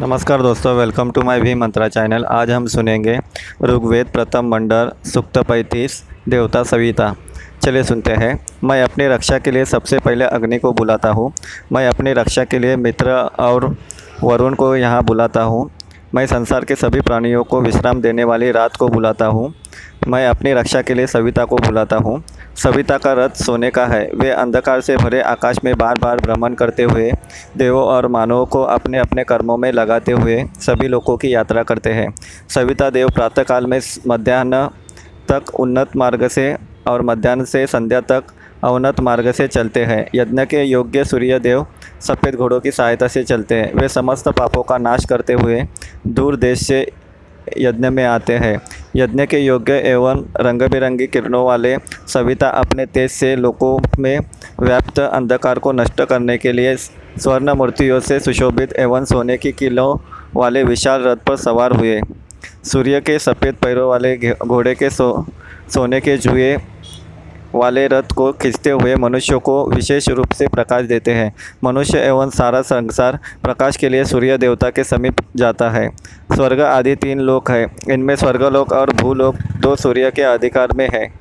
नमस्कार दोस्तों welcome to my भी मंत्रा चैनल आज हम सुनेंगे ऋग्वेद प्रथम मंडल, सुक्त पैंतीस, देवता सविता। चलिए सुनते हैं। मैं अपनी रक्षा के लिए सबसे पहले अग्नि को बुलाता हूँ। मैं अपनी रक्षा के लिए मित्र और वरुण को यहाँ बुलाता हूँ। मैं संसार के सभी प्राणियों को विश्राम देने वाली रात को बुलाता हूँ। मैं अपनी रक्षा के लिए सविता को बुलाता हूँ। सविता का रथ सोने का है। वे अंधकार से भरे आकाश में बार बार भ्रमण करते हुए देवों और मानवों को अपने अपने कर्मों में लगाते हुए सभी लोगों की यात्रा करते हैं। सविता देव प्रातःकाल में मध्यान्ह तक उन्नत मार्ग से और मध्यान्ह से संध्या तक अवनत मार्ग से चलते हैं। यज्ञ के योग्य सूर्य देव सफ़ेद घोड़ों की सहायता से चलते हैं। वे समस्त पापों का नाश करते हुए दूर देश से यज्ञ में आते हैं। यज्ञ के योग्य एवं रंग बिरंगी किरणों वाले सविता अपने तेज से लोगों में व्याप्त अंधकार को नष्ट करने के लिए स्वर्ण मूर्तियों से सुशोभित एवं सोने की किलों वाले विशाल रथ पर सवार हुए। सूर्य के सफ़ेद पैरों वाले घोड़े के सो, सोने के जुए वाले रथ को खींचते हुए मनुष्यों को विशेष रूप से प्रकाश देते हैं। मनुष्य एवं सारा संसार प्रकाश के लिए सूर्य देवता के समीप जाता है। स्वर्ग आदि तीन लोक है। इनमें स्वर्गलोक और भूलोक दो सूर्य के अधिकार में है।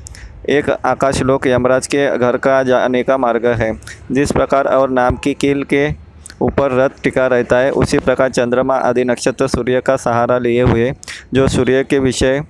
एक आकाशलोक यमराज के घर का जाने का मार्ग है। जिस प्रकार और नाम की कील के ऊपर रथ टिका रहता है, उसी प्रकार चंद्रमा आदि नक्षत्र सूर्य का सहारा लिए हुए, जो सूर्य के विषय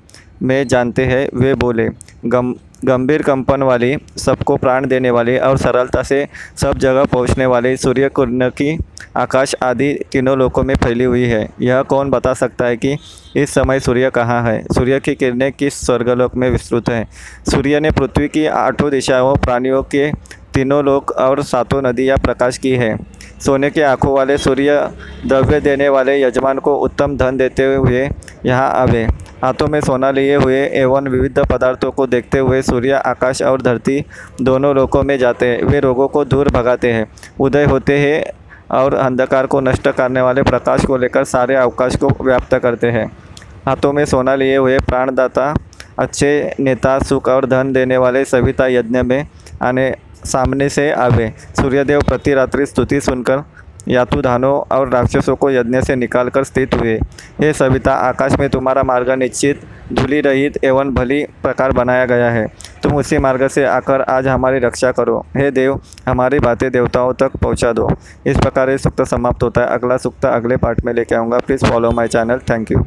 में जानते हैं, वे बोले, गम गंभीर कंपन वाली, सबको प्राण देने वाली और सरलता से सब जगह पहुँचने वाली सूर्य किरण की आकाश आदि तीनों लोकों में फैली हुई है। यह कौन बता सकता है कि इस समय सूर्य कहाँ है? सूर्य की किरणें किस स्वर्गलोक में विस्तृत है? सूर्य ने पृथ्वी की आठों दिशाओं, प्राणियों के तीनों लोक और सातों नदियाँ प्रकाश की है। सोने की आँखों वाले सूर्य द्रव्य देने वाले यजमान को उत्तम धन देते हुए यहाँ आवे। हाथों में सोना लिए हुए एवं विविध पदार्थों को देखते हुए सूर्य, आकाश और धरती दोनों लोकों में जाते हैं। वे रोगों को दूर भगाते हैं। उदय होते हैं और अंधकार को नष्ट करने वाले प्रकाश को लेकर सारे अवकाश को व्याप्त करते हैं। हाथों में सोना लिए हुए प्राणदाता, अच्छे नेता, सुख और धन देने वाले सविता यज्ञ में आने सामने से आवे। सूर्यदेव प्रति रात्रि स्तुति सुनकर यातुधानों और राक्षसों को यज्ञ से निकालकर स्थित हुए। हे सविता, आकाश में तुम्हारा मार्ग निश्चित धूलि रहित एवं भली प्रकार बनाया गया है। तुम उसी मार्ग से आकर आज हमारी रक्षा करो। हे देव, हमारी बातें देवताओं तक पहुँचा दो। इस प्रकार ये सूक्त समाप्त होता है। अगला सूक्त अगले पार्ट में लेके आऊँगा। Please follow my channel. Thank you.